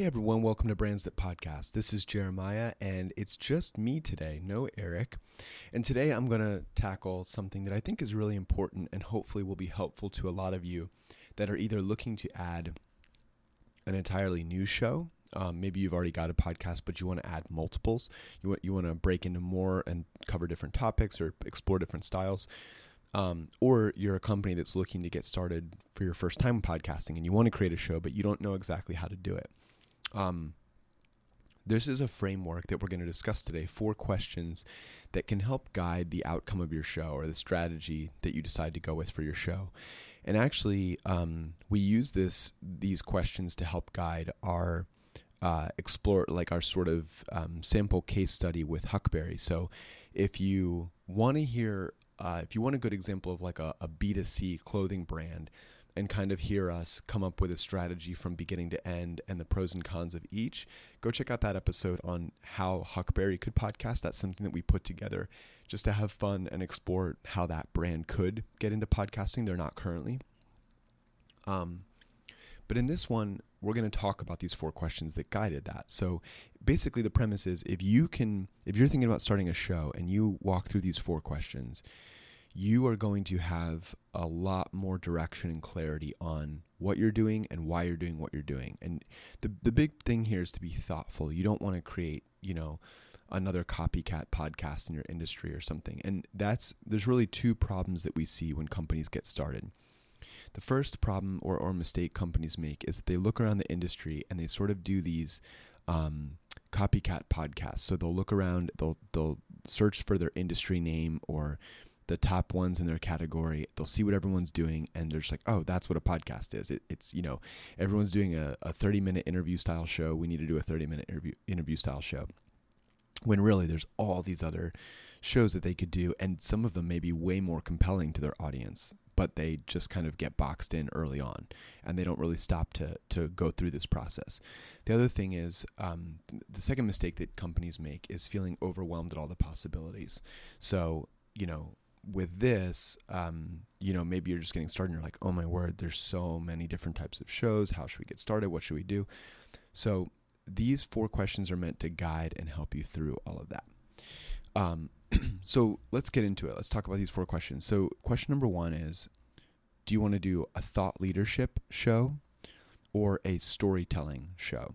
Hey everyone, welcome to Brands That Podcast. This is Jeremiah, and it's just me today, no Eric. And today I'm going to tackle something that I think is really important and hopefully will be helpful to a lot of you that are either looking to add an entirely new show. Um, maybe you've already got a podcast, but you want to add multiples. You want you want to break into more and cover different topics or explore different styles. Um, or you're a company that's looking to get started for your first time podcasting and you want to create a show, but you don't know exactly how to do it. Um, this is a framework that we're going to discuss today. Four questions that can help guide the outcome of your show or the strategy that you decide to go with for your show. And actually, um, we use this these questions to help guide our uh, explore like our sort of um, sample case study with Huckberry. So, if you want to hear, uh, if you want a good example of like a a B2C clothing brand and kind of hear us come up with a strategy from beginning to end and the pros and cons of each, go check out that episode on how Huckberry could podcast. That's something that we put together just to have fun and explore how that brand could get into podcasting. They're not currently. Um, but in this one, we're going to talk about these four questions that guided that. So basically, the premise is if you can, if you're thinking about starting a show and you walk through these four questions, you are going to have a lot more direction and clarity on what you're doing and why you're doing what you're doing. And the the big thing here is to be thoughtful. You don't want to create, you know, another copycat podcast in your industry or something. And that's there's really two problems that we see when companies get started. The first problem or, or mistake companies make is that they look around the industry and they sort of do these um, copycat podcasts. So they'll look around, they'll they'll search for their industry name or the top ones in their category. They'll see what everyone's doing, and they're just like, "Oh, that's what a podcast is." It, it's you know, everyone's doing a, a thirty minute interview style show. We need to do a thirty minute interview interview style show. When really, there's all these other shows that they could do, and some of them may be way more compelling to their audience. But they just kind of get boxed in early on, and they don't really stop to to go through this process. The other thing is um, the second mistake that companies make is feeling overwhelmed at all the possibilities. So you know with this, um, you know, maybe you're just getting started and you're like, oh my word, there's so many different types of shows. How should we get started? What should we do? So these four questions are meant to guide and help you through all of that. Um, so let's get into it. Let's talk about these four questions. So, question number one is Do you want to do a thought leadership show or a storytelling show?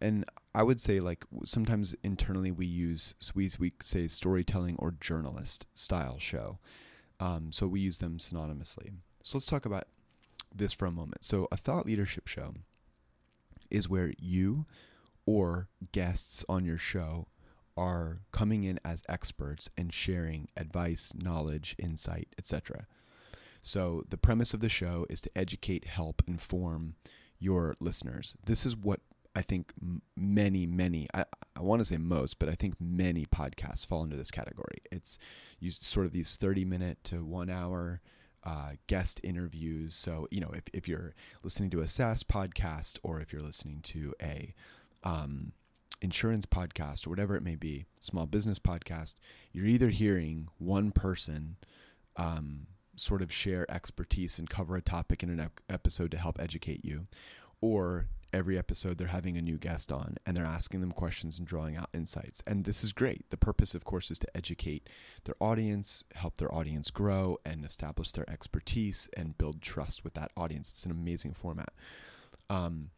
And I would say like sometimes internally we use we we say storytelling or journalist style show. Um, so we use them synonymously. So let's talk about this for a moment. So a thought leadership show is where you or guests on your show are coming in as experts and sharing advice, knowledge, insight, etc. So the premise of the show is to educate, help, inform your listeners. This is what I think many, many, I, I want to say most, but I think many podcasts fall into this category. It's you sort of these 30 minute to one hour uh, guest interviews. So, you know, if, if you're listening to a SaaS podcast or if you're listening to a um, insurance podcast or whatever it may be, small business podcast, you're either hearing one person um, sort of share expertise and cover a topic in an ep- episode to help educate you, or every episode they're having a new guest on and they're asking them questions and drawing out insights. And this is great. The purpose, of course, is to educate their audience, help their audience grow, and establish their expertise and build trust with that audience. It's an amazing format. Um,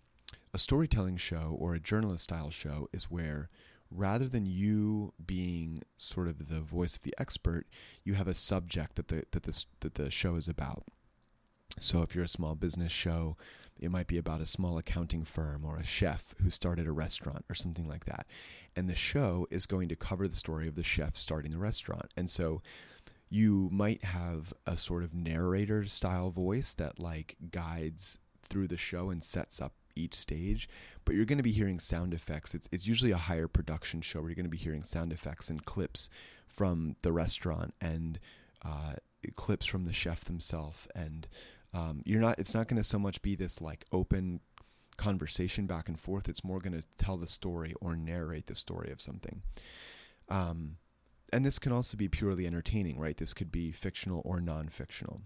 a storytelling show or a journalist style show is where rather than you being sort of the voice of the expert, you have a subject that the that this that the show is about. So if you're a small business show, it might be about a small accounting firm or a chef who started a restaurant or something like that. And the show is going to cover the story of the chef starting the restaurant. And so you might have a sort of narrator style voice that like guides through the show and sets up each stage, but you're going to be hearing sound effects. It's, it's usually a higher production show where you're going to be hearing sound effects and clips from the restaurant and uh, clips from the chef themselves and um, you're not. It's not going to so much be this like open conversation back and forth. It's more going to tell the story or narrate the story of something. Um, and this can also be purely entertaining, right? This could be fictional or non-fictional.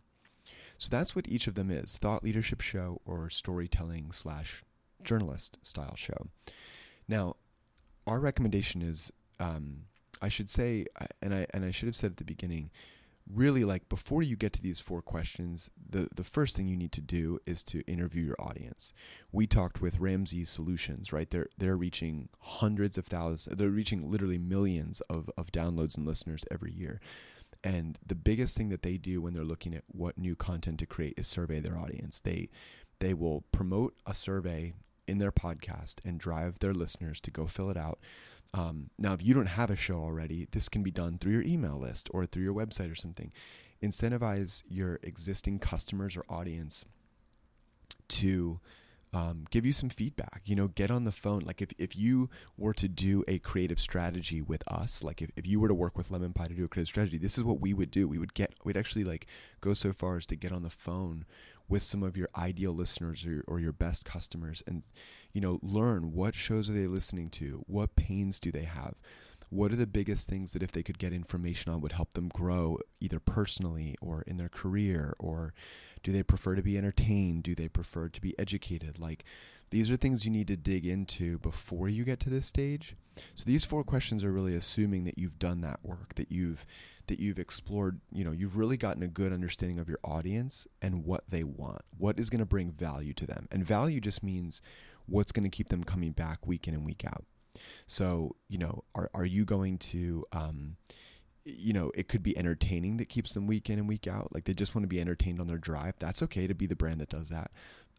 So that's what each of them is: thought leadership show or storytelling slash journalist style show. Now, our recommendation is, um, I should say, and I and I should have said at the beginning, really like before you get to these four questions, the the first thing you need to do is to interview your audience. We talked with Ramsey Solutions, right? They're they're reaching hundreds of thousands, they're reaching literally millions of of downloads and listeners every year. And the biggest thing that they do when they're looking at what new content to create is survey their audience. They they will promote a survey in their podcast and drive their listeners to go fill it out. Um, now, if you don't have a show already, this can be done through your email list or through your website or something. Incentivize your existing customers or audience to um, give you some feedback. You know, get on the phone. Like if, if you were to do a creative strategy with us, like if, if you were to work with Lemon Pie to do a creative strategy, this is what we would do. We would get, we'd actually like go so far as to get on the phone with some of your ideal listeners or or your best customers and, you know, learn what shows are they listening to? What pains do they have? What are the biggest things that if they could get information on would help them grow either personally or in their career or do they prefer to be entertained? Do they prefer to be educated? Like, these are things you need to dig into before you get to this stage. So these four questions are really assuming that you've done that work, that you've that you've explored, you know, you've really gotten a good understanding of your audience and what they want. What is going to bring value to them? And value just means what's going to keep them coming back week in and week out. So, you know, are are you going to um you know, it could be entertaining that keeps them week in and week out. Like they just want to be entertained on their drive. That's okay to be the brand that does that.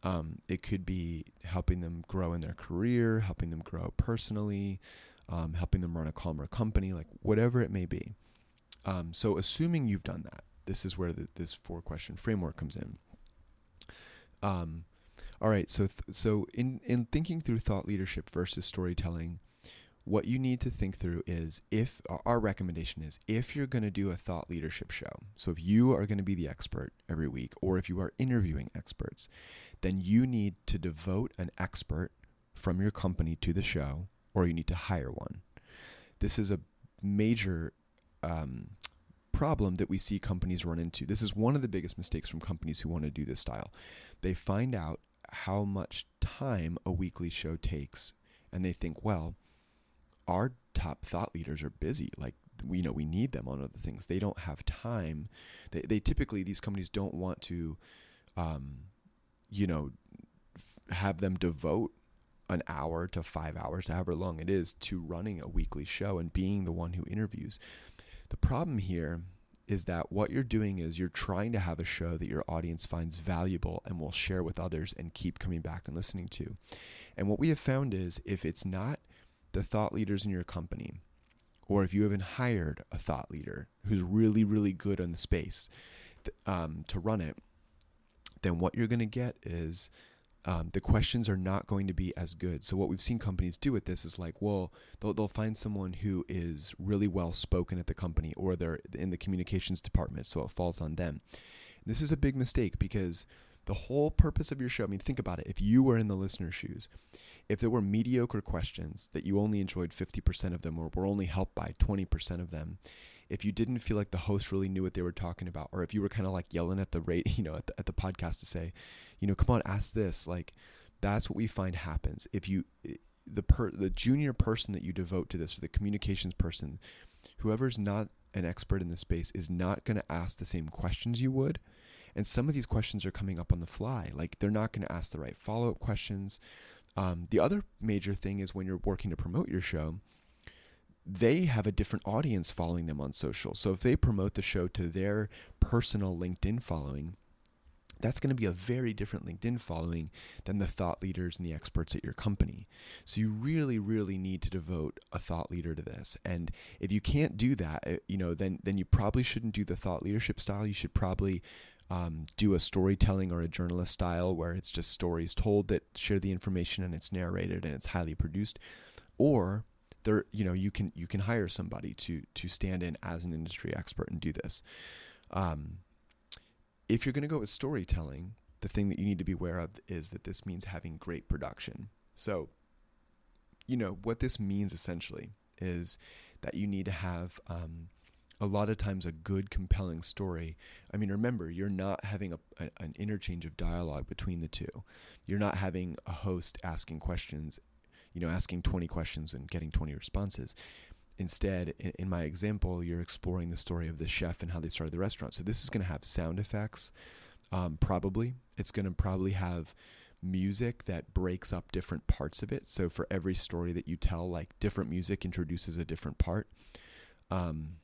Um, it could be helping them grow in their career, helping them grow personally, um, helping them run a calmer company, like whatever it may be. Um, so, assuming you've done that, this is where the, this four question framework comes in. Um, all right, so th- so in in thinking through thought leadership versus storytelling, what you need to think through is if our recommendation is if you're going to do a thought leadership show so if you are going to be the expert every week or if you are interviewing experts then you need to devote an expert from your company to the show or you need to hire one. This is a major um, problem that we see companies run into. This is one of the biggest mistakes from companies who want to do this style. They find out how much time a weekly show takes and they think well our top thought leaders are busy. Like we you know we need them on other things. They don't have time. They they typically these companies don't want to, um, you know, have them devote an hour to five hours, however long it is, to running a weekly show and being the one who interviews. The problem here is that what you're doing is you're trying to have a show that your audience finds valuable and will share with others and keep coming back and listening to. And what we have found is if it's not the thought leaders in your company, or if you haven't hired a thought leader who's really, really good on the space um, to run it, then what you're going to get is um, the questions are not going to be as good. So what we've seen companies do with this is like, well, they'll, they'll find someone who is really well spoken at the company, or they're in the communications department, so it falls on them. This is a big mistake because the whole purpose of your show, I mean, think about it. If you were in the listener's shoes, if there were mediocre questions that you only enjoyed 50% of them or were only helped by 20% of them, if you didn't feel like the host really knew what they were talking about, or if you were kind of like yelling at the rate, you know, at the, at the podcast to say, you know, come on, ask this, like that's what we find happens. If you, eh, the per, the junior person that you devote to this, or the communications person, whoever's not an expert in the space is not going to ask the same questions you would and some of these questions are coming up on the fly. Like they're not going to ask the right follow up questions. Um, the other major thing is when you're working to promote your show, they have a different audience following them on social. So if they promote the show to their personal LinkedIn following, that's going to be a very different LinkedIn following than the thought leaders and the experts at your company. So you really, really need to devote a thought leader to this. And if you can't do that, eh, you know, then then you probably shouldn't do the thought leadership style. You should probably um, do a storytelling or a journalist style where it's just stories told that share the information and it's narrated and it's highly produced, or there you know you can you can hire somebody to to stand in as an industry expert and do this. Um, if you're going to go with storytelling, the thing that you need to be aware of is that this means having great production. So, you know what this means essentially is that you need to have um, a lot of times a good compelling story. I mean remember you're not having a, a, an interchange of dialogue between the two. You're not having a host asking questions you know asking 20 questions and getting 20 responses. Instead in, in my example you're exploring the story of the chef and how they started the restaurant. So this is going to have sound effects um, probably. It's going to probably have music that breaks up different parts of it. So for every story that you tell like different music introduces a different part. Um,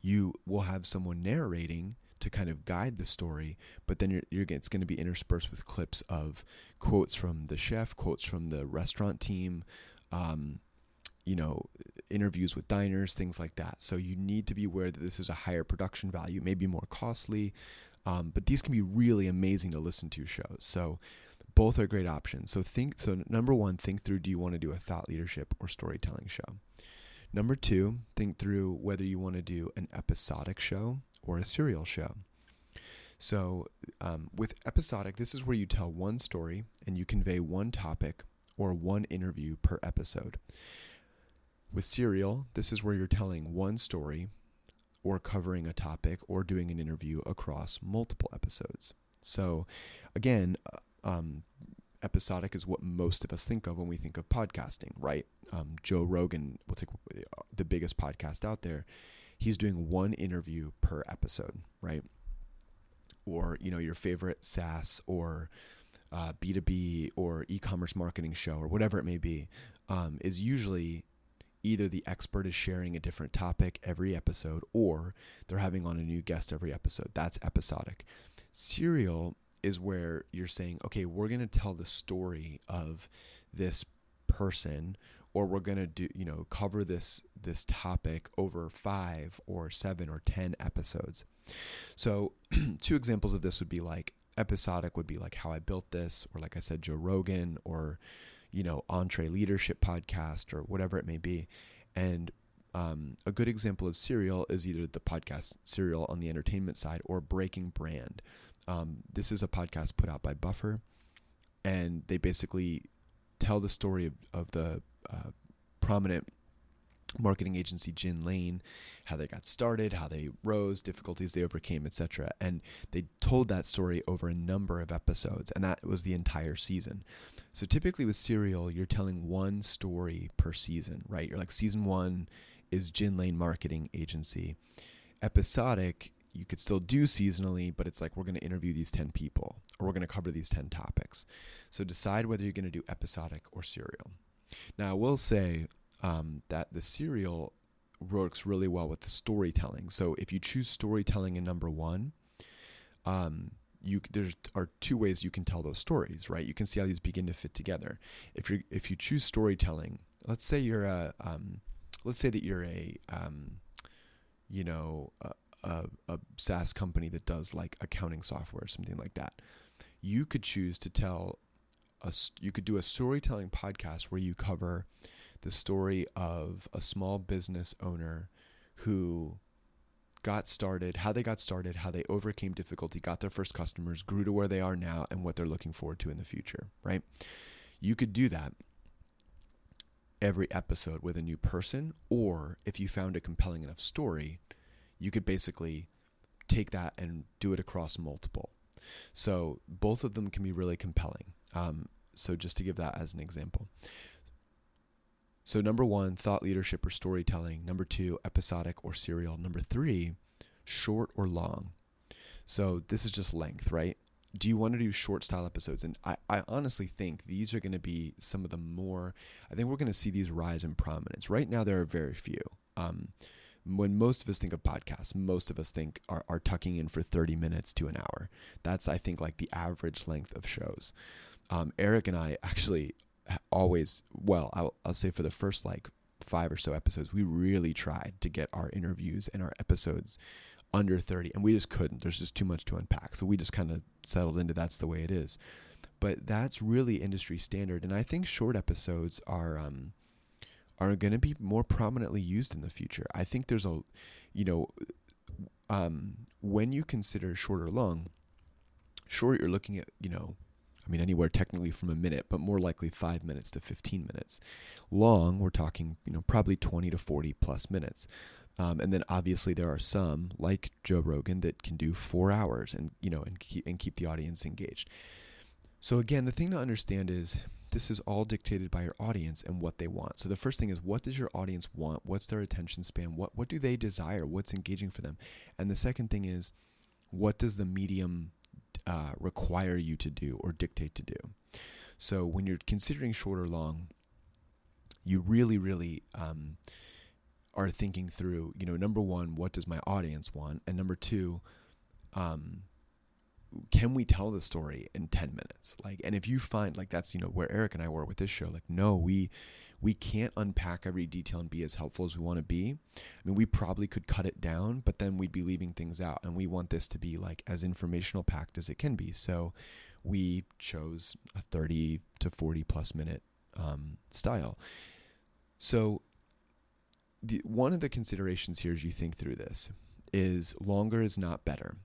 you will have someone narrating to kind of guide the story, but then you're, you're it's going to be interspersed with clips of quotes from the chef, quotes from the restaurant team, um, you know, interviews with diners, things like that. So you need to be aware that this is a higher production value, maybe more costly, um, but these can be really amazing to listen to shows. So both are great options. So think. So number one, think through: Do you want to do a thought leadership or storytelling show? Number two, think through whether you want to do an episodic show or a serial show. So, um, with episodic, this is where you tell one story and you convey one topic or one interview per episode. With serial, this is where you're telling one story or covering a topic or doing an interview across multiple episodes. So, again, uh, um, episodic is what most of us think of when we think of podcasting, right? Um, Joe Rogan, what's like the biggest podcast out there, he's doing one interview per episode, right? Or you know your favorite SaaS or uh, B2B or e-commerce marketing show or whatever it may be um, is usually either the expert is sharing a different topic every episode or they're having on a new guest every episode. That's episodic. Serial is where you're saying, okay, we're going to tell the story of this person or we're going to do, you know, cover this this topic over 5 or 7 or 10 episodes. So, two examples of this would be like episodic would be like how I built this or like I said Joe Rogan or you know, EntreLeadership podcast or whatever it may be. And um, a good example of serial is either the podcast serial on the entertainment side or breaking brand um, this is a podcast put out by Buffer, and they basically tell the story of, of the uh, prominent marketing agency Gin Lane, how they got started, how they rose, difficulties they overcame, etc. And they told that story over a number of episodes, and that was the entire season. So typically with serial, you're telling one story per season, right? You're like season one is Gin Lane Marketing Agency. Episodic you could still do seasonally, but it's like we're going to interview these 10 people or we're going to cover these 10 topics. So decide whether you're going to do episodic or serial. Now, I will say um, that the serial works really well with the storytelling. So if you choose storytelling in number one, um, you there are two ways you can tell those stories, right? You can see how these begin to fit together. If you if you choose storytelling, let's say you're a um, let's say that you're a um, you know a, a, a SaaS company that does like accounting software or something like that, you could choose to tell a, you could do a storytelling podcast where you cover the story of a small business owner who got started, how they got started, how they overcame difficulty, got their first customers, grew to where they are now, and what they're looking forward to in the future, right? You could do that every episode with a new person, or if you found a compelling enough story, you could basically take that and do it across multiple. So both of them can be really compelling. Um, so just to give that as an example. So number one, thought leadership or storytelling. Number two, episodic or serial. Number three, short or long. So this is just length, right? Do you want to do short style episodes? And I, I honestly think these are going to be some of the more, I think we're going to see these rise in prominence. Right now, there are very few. Um, when most of us think of podcasts, most of us think are, are tucking in for 30 minutes to an hour. That's, I think, like the average length of shows. Um, Eric and I actually always, well, I'll, I'll say for the first like five or so episodes, we really tried to get our interviews and our episodes under 30, and we just couldn't. There's just too much to unpack. So we just kind of settled into that's the way it is. But that's really industry standard. And I think short episodes are, um, are going to be more prominently used in the future. I think there's a, you know, um, when you consider short or long, short you're looking at, you know, I mean anywhere technically from a minute, but more likely five minutes to 15 minutes. Long, we're talking, you know, probably 20 to 40 plus minutes. Um, and then obviously there are some like Joe Rogan that can do four hours and you know and keep and keep the audience engaged. So again, the thing to understand is this is all dictated by your audience and what they want. So the first thing is what does your audience want? What's their attention span? What what do they desire? What's engaging for them? And the second thing is what does the medium uh, require you to do or dictate to do? So when you're considering short or long, you really, really um, are thinking through, you know, number one, what does my audience want? And number two, um, can we tell the story in 10 minutes? Like and if you find like that's you know where eric and i were with this show like no we we can't unpack every detail and be as helpful as we want to be. I mean we probably could cut it down but then we'd be leaving things out and we want this to be like as informational packed as it can be. So we chose a 30 to 40 plus minute um, style. So the one of the considerations here as you think through this is longer is not better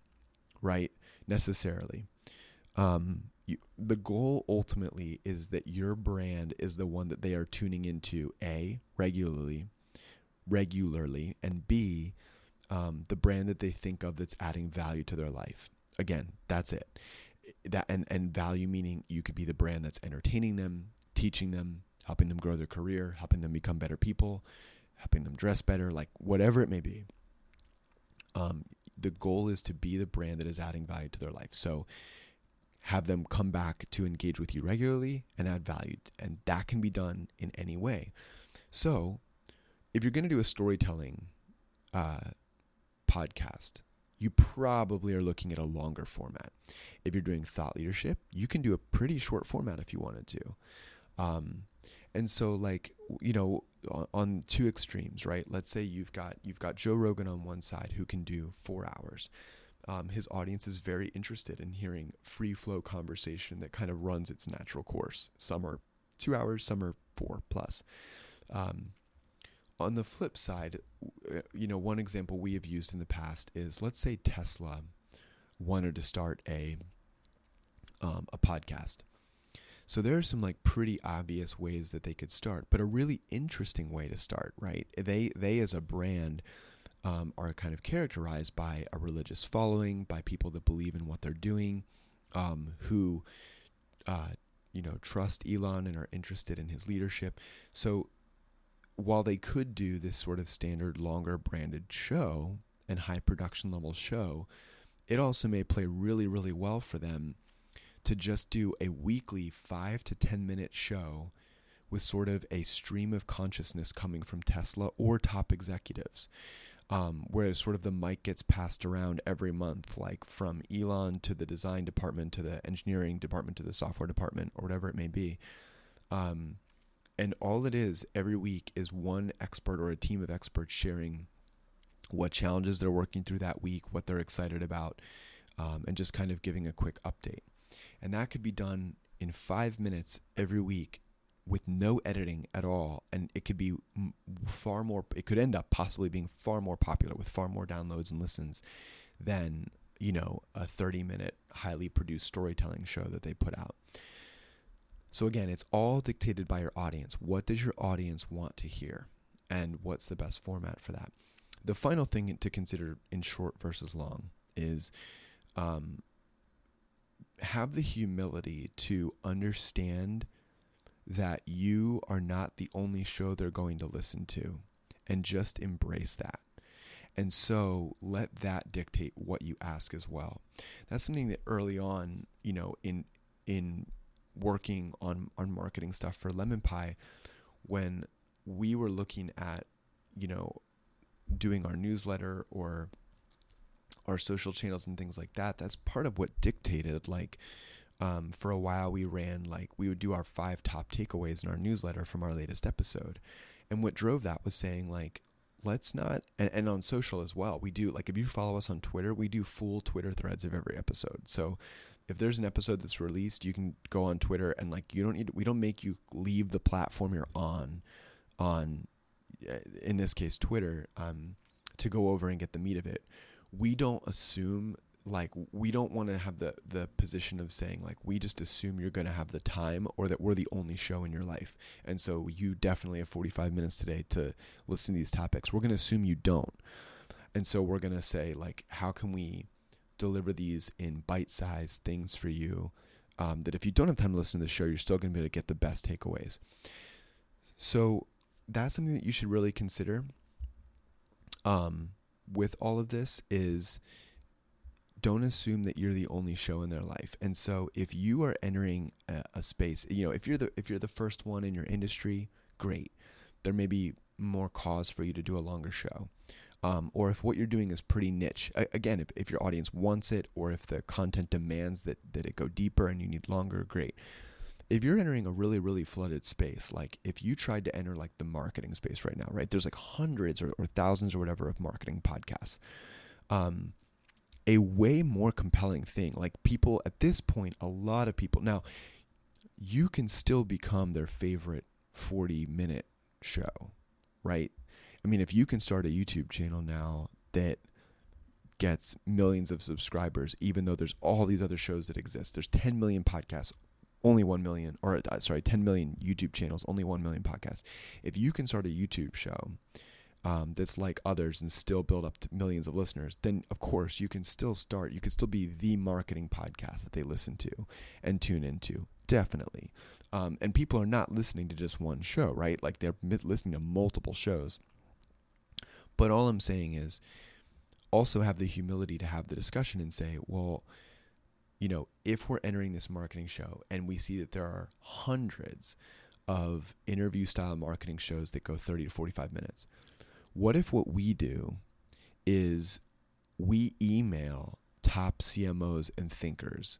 right necessarily. Um, you, the goal ultimately is that your brand is the one that they are tuning into a regularly, regularly, and b um, the brand that they think of that's adding value to their life. Again, that's it. That and and value meaning you could be the brand that's entertaining them, teaching them, helping them grow their career, helping them become better people, helping them dress better, like whatever it may be. Um, the goal is to be the brand that is adding value to their life. So have them come back to engage with you regularly and add value. And that can be done in any way. So if you're going to do a storytelling uh, podcast, you probably are looking at a longer format. If you're doing thought leadership, you can do a pretty short format if you wanted to. Um, and so, like, you know, on two extremes, right? Let's say you've got you've got Joe Rogan on one side who can do four hours. Um, his audience is very interested in hearing free flow conversation that kind of runs its natural course. Some are two hours, some are four plus. Um, on the flip side, uh, you know, one example we have used in the past is let's say Tesla wanted to start a um, a podcast so there are some like pretty obvious ways that they could start, but a really interesting way to start, right? They they as a brand um, are kind of characterized by a religious following, by people that believe in what they're doing, um, who uh, you know trust Elon and are interested in his leadership. So while they could do this sort of standard longer branded show and high production level show, it also may play really really well for them to just do a weekly five to 10 minute show with sort of a stream of consciousness coming from Tesla or top executives. Um, where sort of the mic gets passed around every month, like from Elon to the design department to the engineering department to the software department or whatever it may be. Um, and all it is every week is one expert or a team of experts sharing what challenges they're working through that week, what they're excited about, um, and just kind of giving a quick update. And that could be done in five minutes every week with no editing at all. And it could be far more, it could end up possibly being far more popular with far more downloads and listens than, you know, a 30 minute, highly produced storytelling show that they put out. So again, it's all dictated by your audience. What does your audience want to hear? And what's the best format for that? The final thing to consider in short versus long is um, have the humility to understand that you are not the only show they're going to listen to and just embrace that. And so let that dictate what you ask as well. That's something that early on, you know, in in working on on marketing stuff for Lemon Pie when we were looking at, you know, doing our newsletter or our social channels and things like that that's part of what dictated like um, for a while we ran like we would do our five top takeaways in our newsletter from our latest episode. And what drove that was saying like let's not and, and on social as well we do like if you follow us on twitter we do full twitter threads of every episode. So if there's an episode that's released you can go on twitter and like you don't need we don't make you leave the platform you're on on uh, in this case twitter um, to go over and get the meat of it we don't assume like we don't want to have the the position of saying like we just assume you're going to have the time or that we're the only show in your life. And so you definitely have 45 minutes today to listen to these topics. We're going to assume you don't. And so we're going to say like how can we deliver these in bite-sized things for you um, that if you don't have time to listen to the show you're still going to be able to get the best takeaways. So that's something that you should really consider. Um, with all of this is don't assume that you're the only show in their life. And so if you are entering a, a, space, you know, if you're the if you're the first one in your industry, great. There may be more cause for you to do a longer show. Um, or if what you're doing is pretty niche. again, if, if your audience wants it or if the content demands that, that it go deeper and you need longer, great. If you're entering a really, really flooded space, like if you tried to enter like the marketing space right now, right? There's like hundreds or, or thousands or whatever of marketing podcasts. Um, a way more compelling thing. Like people at this point, a lot of people now, you can still become their favorite 40 minute show, right? I mean, if you can start a YouTube channel now that gets millions of subscribers, even though there's all these other shows that exist, there's 10 million podcasts, only 1 million, or uh, sorry, 10 million YouTube channels, only 1 million podcasts. If you can start a YouTube show, um, that's like others and still build up to millions of listeners, then of course you can still start. You can still be the marketing podcast that they listen to and tune into. Definitely. Um, and people are not listening to just one show, right? Like they're listening to multiple shows. But all I'm saying is also have the humility to have the discussion and say, well, you know, if we're entering this marketing show and we see that there are hundreds of interview style marketing shows that go 30 to 45 minutes, what if what we do is we email top CMOs and thinkers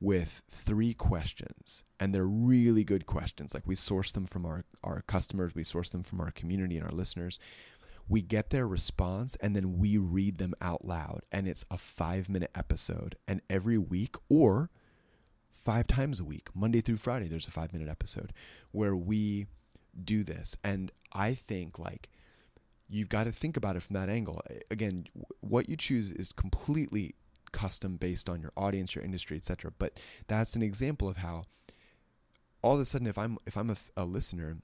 with three questions and they're really good questions. Like we source them from our, our customers we source them from our community and our listeners we get their response and then we read them out loud and it's a five minute episode and every week or five times a week monday through friday there's a five minute episode where we do this and i think like you've got to think about it from that angle. Again, what you choose is completely custom based on your audience, your industry, etc. But that's an example of how all of a sudden, if I'm if I'm a, a listener,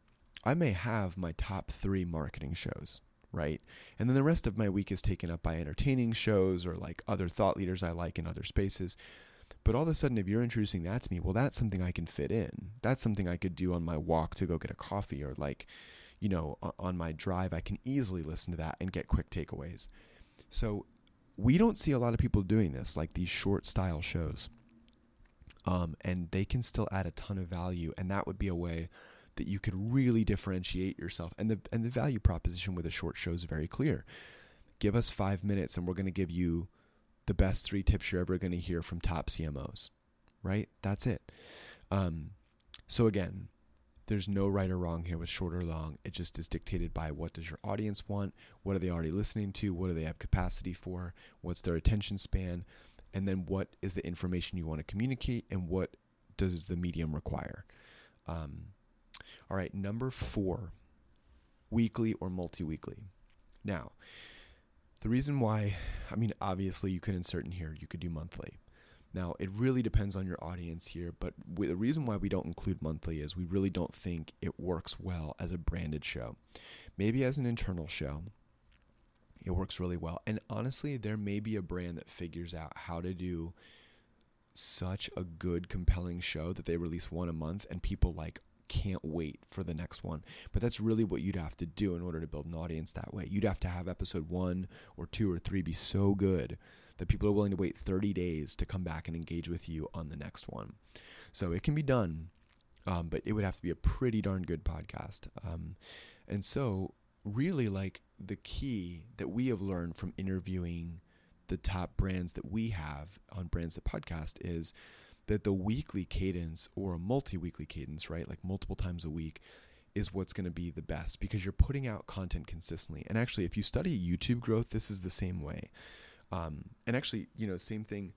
I may have my top three marketing shows, right? And then the rest of my week is taken up by entertaining shows or like other thought leaders I like in other spaces. But all of a sudden, if you're introducing that to me, well, that's something I can fit in. That's something I could do on my walk to go get a coffee or like, you know, on my drive, I can easily listen to that and get quick takeaways. So we don't see a lot of people doing this, like these short style shows. Um, and they can still add a ton of value, and that would be a way that you could really differentiate yourself. And the and the value proposition with a short show is very clear. Give us five minutes, and we're going to give you the best three tips you're ever going to hear from top CMOs. Right? That's it. Um, so again, there's no right or wrong here with short or long. It just is dictated by what does your audience want, what are they already listening to, what do they have capacity for, what's their attention span, and then what is the information you want to communicate and what does the medium require. Um, all right, number four, weekly or multi-weekly. Now, the reason why, I mean, obviously you could insert in here, you could do monthly. Now, it really depends on your audience here, but the reason why we don't include monthly is we really don't think it works well as a branded show. Maybe as an internal show, it works really well. And honestly, there may be a brand that figures out how to do such a good, compelling show that they release one a month and people like can't wait for the next one. But that's really what you'd have to do in order to build an audience that way. You'd have to have episode one or two or three be so good that people are willing to wait 30 days to come back and engage with you on the next one. So it can be done, um, but it would have to be a pretty darn good podcast. Um, and so, really, like the key that we have learned from interviewing the top brands that we have on Brands That Podcast is that the weekly cadence or a multi weekly cadence, right? Like multiple times a week, is what's going to be the best because you're putting out content consistently. And actually, if you study YouTube growth, this is the same way. Um, and actually, you know, same thing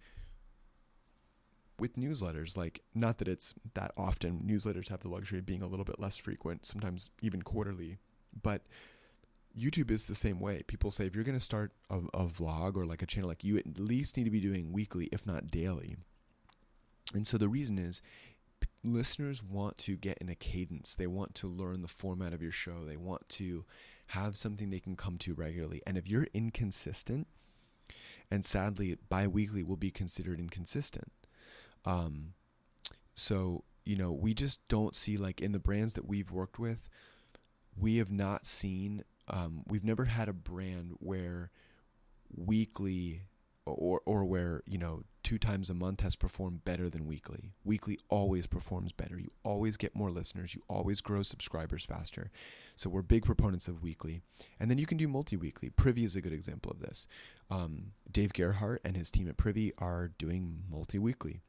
with newsletters. Like, not that it's that often. Newsletters have the luxury of being a little bit less frequent, sometimes even quarterly. But YouTube is the same way. People say if you're going to start a, a vlog or like a channel, like you at least need to be doing weekly, if not daily. And so the reason is listeners want to get in a cadence. They want to learn the format of your show. They want to have something they can come to regularly. And if you're inconsistent, and sadly, bi weekly will be considered inconsistent. Um, so, you know, we just don't see, like, in the brands that we've worked with, we have not seen, um, we've never had a brand where weekly or or where you know two times a month has performed better than weekly. Weekly always performs better. You always get more listeners. You always grow subscribers faster. So we're big proponents of weekly, and then you can do multi-weekly. Privy is a good example of this. Um, Dave Gerhardt and his team at Privy are doing multi-weekly.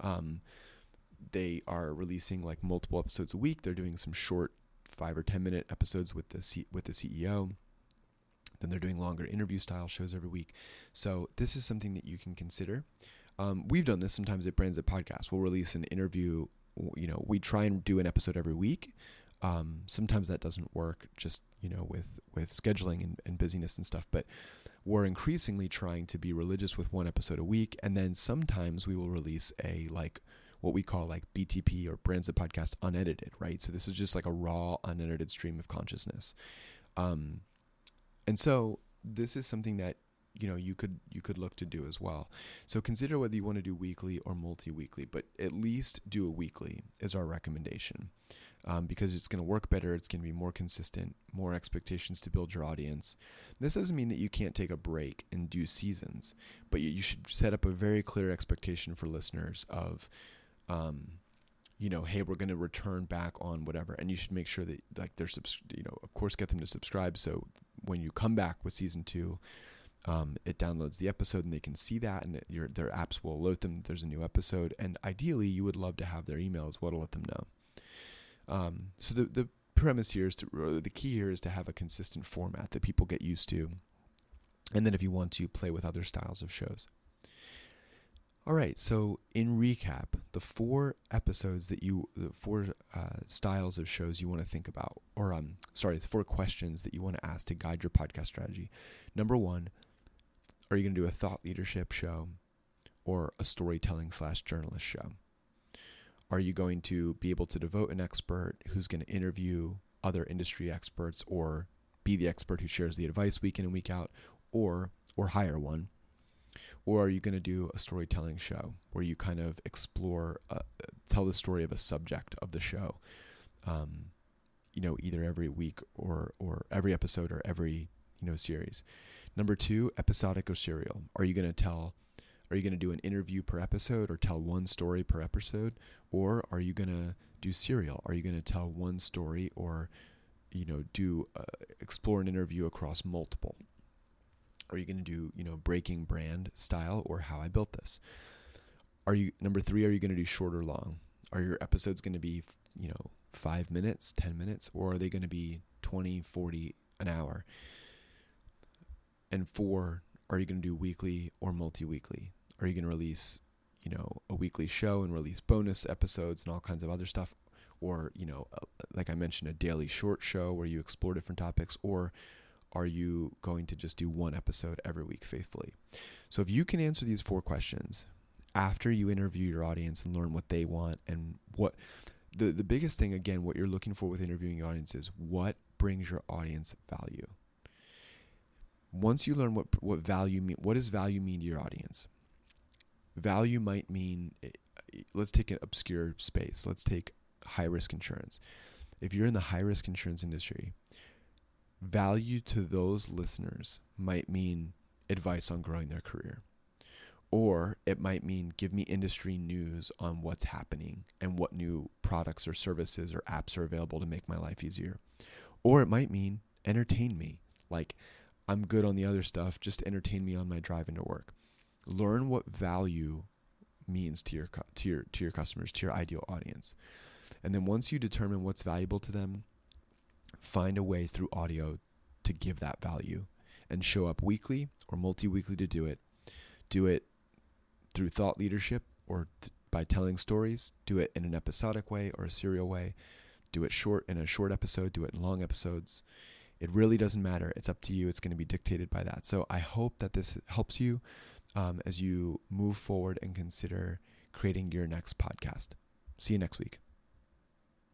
Um, they are releasing like multiple episodes a week. They're doing some short five or ten minute episodes with the C- with the CEO then they're doing longer interview style shows every week. So this is something that you can consider. Um, we've done this sometimes at Brands That Podcast. We'll release an interview. You know, we try and do an episode every week. Um, sometimes that doesn't work, just you know, with with scheduling and, and busyness and stuff. But we're increasingly trying to be religious with one episode a week, and then sometimes we will release a like what we call like BTP or Brands That Podcast unedited, right? So this is just like a raw, unedited stream of consciousness. Um, and so this is something that you know you could you could look to do as well. So consider whether you want to do weekly or multi-weekly, but at least do a weekly is our recommendation. Um, because it's going to work better. It's going to be more consistent, more expectations to build your audience. This doesn't mean that you can't take a break and do seasons, but you, you should set up a very clear expectation for listeners of, um, you know, hey, we're going to return back on whatever, and you should make sure that like they're subs- you know, of course, get them to subscribe so when you come back with season two, um, it downloads the episode and they can see that, and it, your their apps will alert them that there's a new episode. And ideally, you would love to have their emails. What'll let them know. Um, so the the premise here is to the key here is to have a consistent format that people get used to, and then if you want to play with other styles of shows. All right, so in recap, the four episodes that you, the four uh, styles of shows you want to think about, or um, sorry, the four questions that you want to ask to guide your podcast strategy. Number one, are you going to do a thought leadership show or a storytelling slash journalist show? Are you going to be able to devote an expert who's going to interview other industry experts or be the expert who shares the advice week in and week out, or or hire one? Or are you going to do a storytelling show where you kind of explore, uh, tell the story of a subject of the show? Um, you know, either every week or or every episode or every you know series. Number two, episodic or serial. Are you going to tell? Are you going to do an interview per episode or tell one story per episode, or are you going to do serial? Are you going to tell one story or you know do uh, explore an interview across multiple? Are you going to do, you know, breaking brand style or how I built this? Are you number 3 are you going to do short or long? Are your episodes going to be, you know, 5 minutes, 10 minutes or are they going to be 20, 40 an hour? And 4, are you going to do weekly or multi-weekly? Are you going to release, you know, a weekly show and release bonus episodes and all kinds of other stuff? Or, you know, uh, like I mentioned, a daily short show where you explore different topics, or are you going to just do one episode every week faithfully? So if you can answer these four questions after you interview your audience and learn what they want and what the the biggest thing again what you're looking for with interviewing your audience is what brings your audience value. Once you learn what what value mean what does value mean to your audience? Value might mean eh, let's take an obscure space. Let's take high risk insurance. If you're in the high risk insurance industry, value to those listeners might mean advice on growing their career. Or it might mean give me industry news on what's happening and what new products or services or apps are available to make my life easier. Or it might mean entertain me. Like, I'm good on the other stuff, just entertain me on my drive into work. Learn what value means to your to your to your customers, to your ideal audience. And then once you determine what's valuable to them, find a way through audio to give that value and show up weekly or multi weekly to do it. Do it through thought leadership or th- by telling stories. Do it in an episodic way or a serial way. Do it short in a short episode. Do it in long episodes. It really doesn't matter. It's up to you. It's going to be dictated by that. So I hope that this helps you um, as you move forward and consider creating your next podcast. See you next week.